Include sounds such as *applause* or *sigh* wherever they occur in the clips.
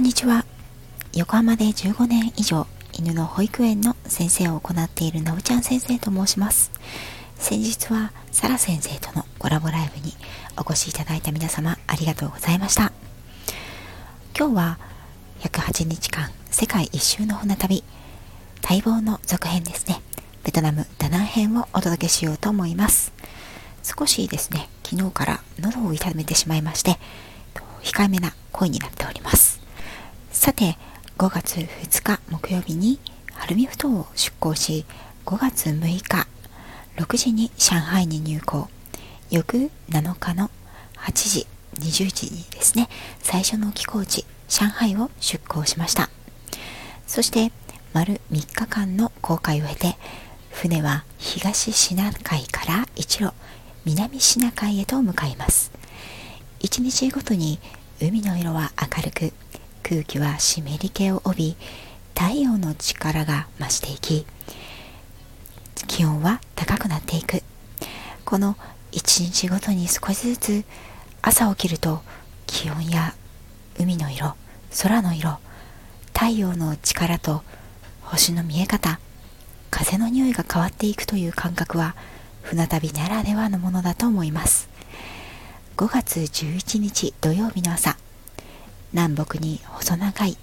んにちは。横浜で15年以上犬の保育園の先生を行っているなおちゃん先生と申します。先日はサラ先生とのコラボライブにお越しいただいた皆様ありがとうございました。今日は108日間世界一周の船旅待望の続編ですね。ベトナムダナン編をお届けしようと思います。少しですね昨日から喉を痛めてしまいまして控えめな声になっております。さて、5月2日木曜日に晴海ふ頭を出港し、5月6日6時に上海に入港。翌7日の8時20時にですね、最初の寄港地、上海を出港しました。そして、丸3日間の航海を経て、船は東シナ海から一路、南シナ海へと向かいます。1日ごとに海の色は明るく、空気は湿り気を帯び太陽の力が増していき気温は高くなっていく。この一日ごとに少しずつ朝起きると気温や海の色空の色太陽の力と星の見え方風の匂いが変わっていくという感覚は船旅ならではのものだと思います。5月11日土曜日の朝南北に細長い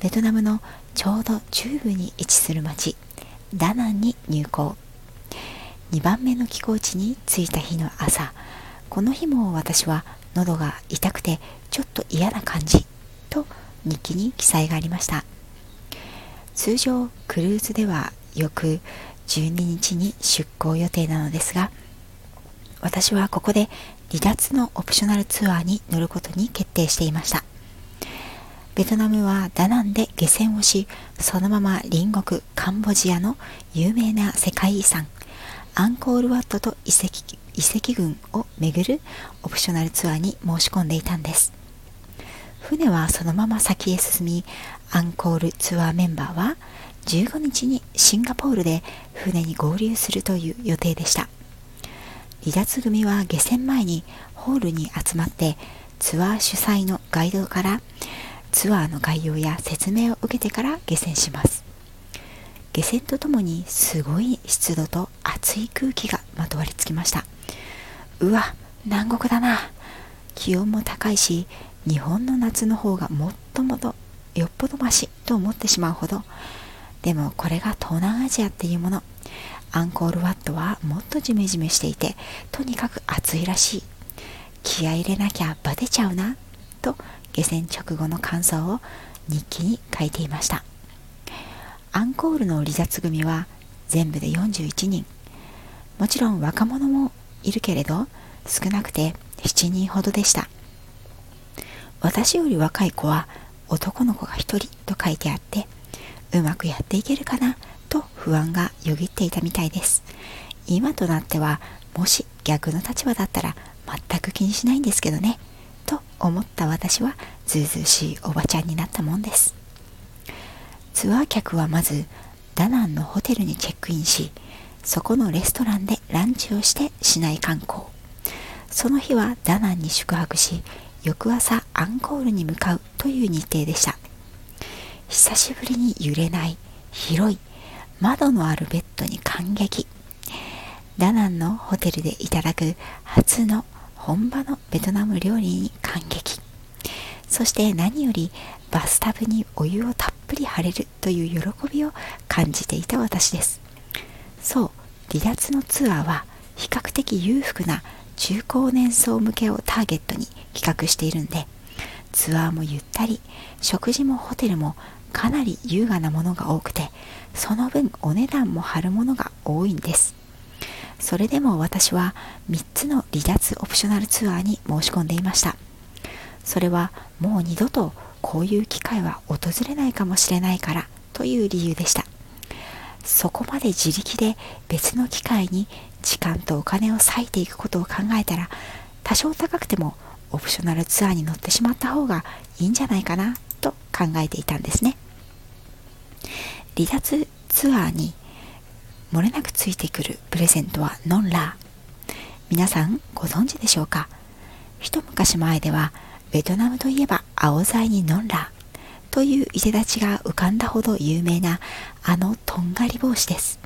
ベトナムのちょうど中部に位置する町ダナンに入港。2番目の寄港地に着いた日の朝この日も私は喉が痛くてちょっと嫌な感じと日記に記載がありました。通常クルーズでは翌12日に出港予定なのですが私はここで離脱のオプショナルツアーに乗ることに決定していました。ベトナムはダナンで下船をし、そのまま隣国カンボジアの有名な世界遺産、アンコールワットと遺跡遺跡群を巡るオプショナルツアーに申し込んでいたんです。船はそのまま先へ進み、アンコールツアーメンバーは15日にシンガポールで船に合流するという予定でした。離脱組は下船前にホールに集まってツアー主催のガイドからツアーの概要や説明を受けてから下船します。下船とともにすごい湿度と熱い空気がまとわりつきました。うわ南国だな。気温も高いし日本の夏の方がもっともとよっぽどマシと思ってしまうほど。でもこれが東南アジアっていうもの。アンコールワットはもっとジメジメしていてとにかく暑いらしい。気合い入れなきゃバテちゃうな。と下船直後の感想を日記に書いていました。アンコールの離脱組は全部で41人。もちろん若者もいるけれど少なくて7人ほどでした。私より若い子は男の子が1人と書いてあってうまくやっていけるかなと不安がよぎっていたみたいです。今となってはもし逆の立場だったら全く気にしないんですけどね。思った私はずうずうしいおばちゃんになったもんです。ツアー客はまずダナンのホテルにチェックインしそこのレストランでランチをして市内観光。その日はダナンに宿泊し翌朝アンコールに向かうという日程でした。久しぶりに揺れない広い窓のあるベッドに感激。ダナンのホテルでいただく初の本場のベトナム料理に感激。そして何よりバスタブにお湯をたっぷり張れるという喜びを感じていた私です。そう離脱のツアーは比較的裕福な中高年層向けをターゲットに企画しているんでツアーもゆったり食事もホテルもかなり優雅なものが多くてその分お値段も張るものが多いんです。それでも私は3つの離脱オプショナルツアーに申し込んでいました。それはもう二度とこういう機会は訪れないかもしれないからという理由でした。そこまで自力で別の機会に時間とお金を割いていくことを考えたら多少高くてもオプショナルツアーに乗ってしまった方がいいんじゃないかなと考えていたんですね。離脱ツアーに漏れなくついてくるプレゼントはノンラー。皆さんご存知でしょうか？一昔前ではベトナムといえば青材にノンラー。といういでたちが浮かんだほど有名なあのとんがり帽子です。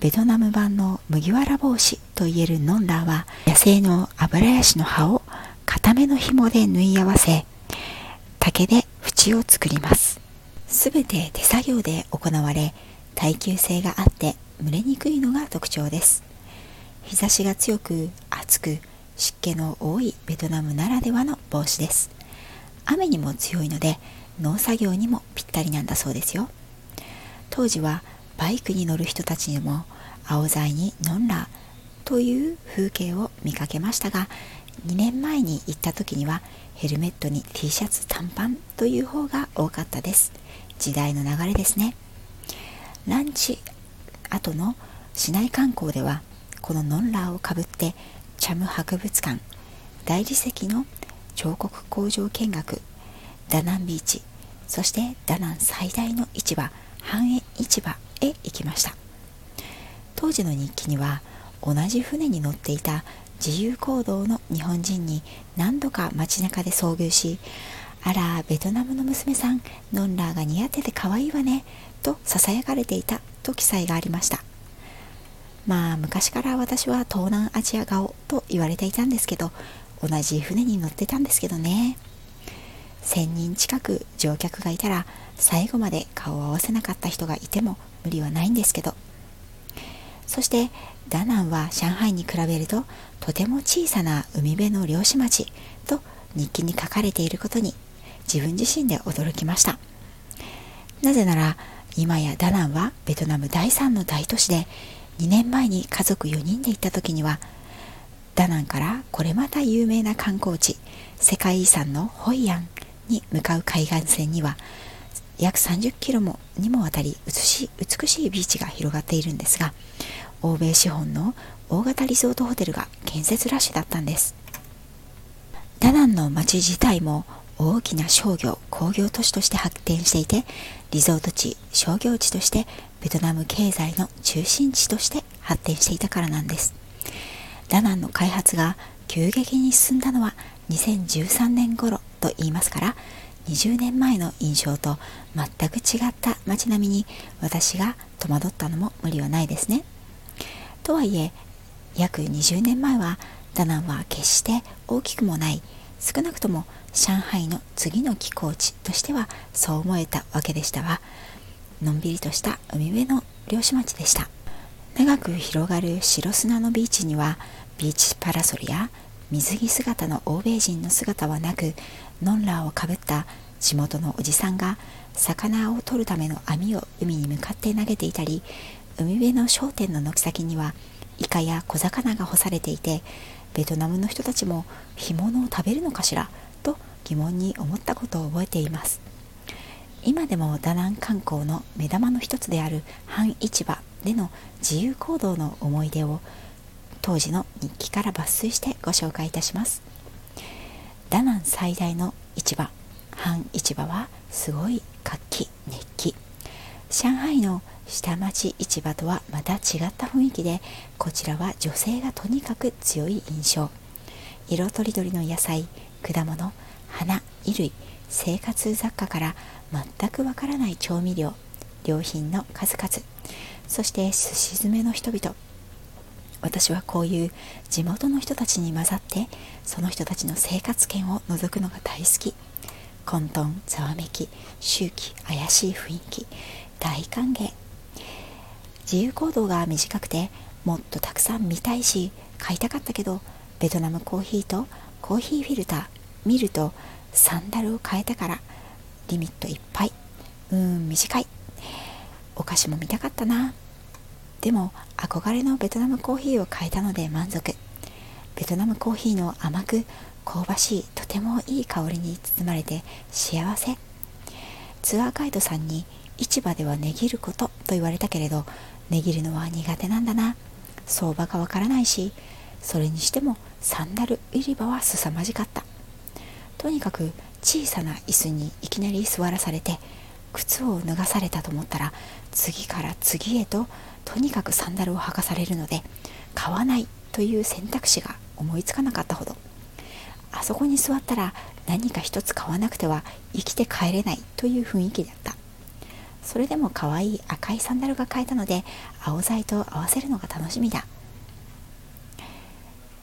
ベトナム版の麦わら帽子といえるノンラーは野生のアブラヤシの葉を固めの紐で縫い合わせ竹で縁を作ります。すべて手作業で行われ耐久性があって蒸れにくいのが特徴です。日差しが強く暑く湿気の多いベトナムならではの帽子です。雨にも強いので農作業にもぴったりなんだそうですよ。当時はバイクに乗る人たちにも青材にノンラという風景を見かけましたが2年前に行った時にはヘルメットに T シャツ短パンという方が多かったです。時代の流れですね。ランチ後の市内観光ではこのノンラーをかぶってチャム博物館大理石の彫刻工場見学ダナンビーチそしてダナン最大の市場繁栄市場へ行きました。当時の日記には同じ船に乗っていた自由行動の日本人に何度か街中で遭遇しあらベトナムの娘さんノンラーが似合ってて可愛いわねと囁かれていたと記載がありました。まあ昔から私は東南アジア顔と言われていたんですけど同じ船に乗ってたんですけどね。1000人近く乗客がいたら最後まで顔を合わせなかった人がいても無理はないんですけど。そしてダナンは上海に比べるととても小さな海辺の漁師町と日記に書かれていることに自分自身で驚きました。なぜなら今やダナンはベトナム第3の大都市で2年前に家族4人で行った時にはダナンからこれまた有名な観光地世界遺産のホイアンに向かう海岸線には約30キロもにもわたり美しい美しいビーチが広がっているんですが欧米資本の大型リゾートホテルが建設ラッシュだったんです。ダナンの町自体も大きな商業工業都市として発展していてリゾート地商業地としてベトナム経済の中心地として発展していたからなんです。ダナンの開発が急激に進んだのは2013年頃と言いますから20年前の印象と全く違った街並みに私が戸惑ったのも無理はないですね。とはいえ約20年前はダナンは決して大きくもない少なくとも上海の次の寄港地としてはそう思えたわけでしたがのんびりとした海辺の漁師町でした。長く広がる白砂のビーチにはビーチパラソルや水着姿の欧米人の姿はなくノンラーをかぶった地元のおじさんが魚を取るための網を海に向かって投げていたり海辺の商店の軒先にはイカや小魚が干されていてベトナムの人たちも干物を食べるのかしら？疑問に思ったことを覚えています。今でもダナン観光の目玉の一つである半市場での自由行動の思い出を当時の日記から抜粋してご紹介いたします。ダナン最大の市場半市場はすごい活気熱気。上海の下町市場とはまた違った雰囲気でこちらは女性がとにかく強い印象。色とりどりの野菜果物花衣類生活雑貨から全くわからない調味料良品の数々。そしてすし詰めの人々。私はこういう地元の人たちに混ざってその人たちの生活圏を覗くのが大好き。混沌ざわめき周期怪しい雰囲気大歓迎。自由行動が短くてもっとたくさん見たいし買いたかったけどベトナムコーヒーとコーヒーフィルター見るとサンダルを変えたからリミットいっぱい。うーん短い。お菓子も見たかったな。でも憧れのベトナムコーヒーを買えたので満足。ベトナムコーヒーの甘く香ばしいとてもいい香りに包まれて幸せ。ツアーガイドさんに市場では値切ることと言われたけれど値切るのは苦手なんだな。相場がわからないしそれにしてもサンダル売り場は凄まじかった。とにかく小さな椅子にいきなり座らされて靴を脱がされたと思ったら次から次へととにかくサンダルを履かされるので買わないという選択肢が思いつかなかったほど。あそこに座ったら何か一つ買わなくては生きて帰れないという雰囲気だった。それでも可愛い赤いサンダルが買えたので青材と合わせるのが楽しみだ。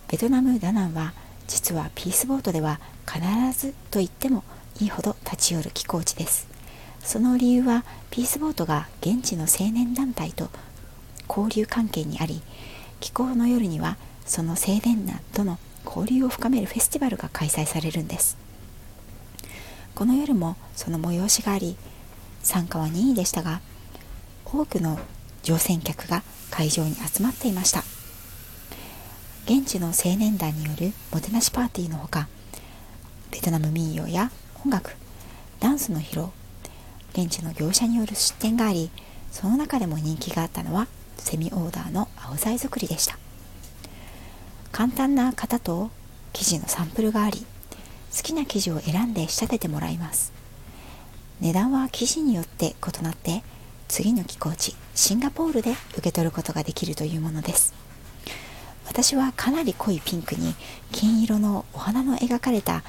ベトナム・ダナンは実はピースボートでは必ずと言ってもいいほど立ち寄る寄港地です。その理由はピースボートが現地の青年団体と交流関係にあり気候の夜にはその青年団との交流を深めるフェスティバルが開催されるんです。この夜もその催しがあり参加は任意でしたが多くの乗船客が会場に集まっていました。現地の青年団によるもてなしパーティーのほかベトナム民謡や音楽ダンスの披露現地の業者による出店がありその中でも人気があったのはセミオーダーの青材作りでした。簡単な型と生地のサンプルがあり好きな生地を選んで仕立ててもらいます。値段は生地によって異なって次の寄港地シンガポールで受け取ることができるというものです。私はかなり濃いピンクに金色のお花の描かれた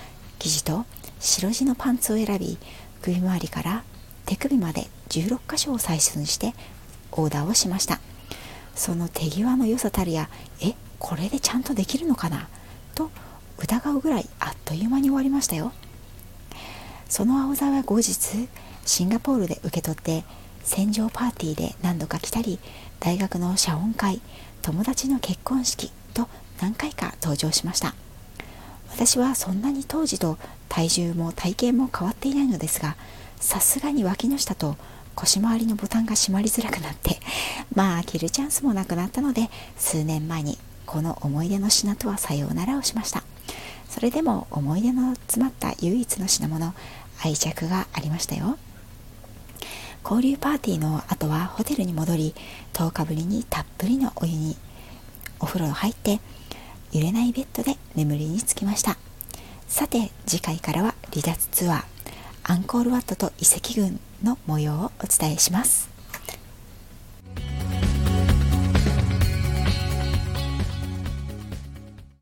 生地と白地のパンツを選び首周りから手首まで16箇所を採寸してオーダーをしました。その手際の良さたるやえこれでちゃんとできるのかな？と疑うぐらいあっという間に終わりましたよ。その青ざは後日シンガポールで受け取って戦場パーティーで何度か来たり大学の謝恩会友達の結婚式と何回か登場しました。私はそんなに当時と体重も体型も変わっていないのですがさすがに脇の下と腰回りのボタンが閉まりづらくなって *laughs* まあ着るチャンスもなくなったので数年前にこの思い出の品とはさようならをしました。それでも思い出の詰まった唯一の品物愛着がありましたよ。交流パーティーの後はホテルに戻り10日ぶりにたっぷりのお湯にお風呂入って揺れないベッドで眠りにつきました。さて次回からは離脱ツアーアンコールワットと遺跡群の模様をお伝えします。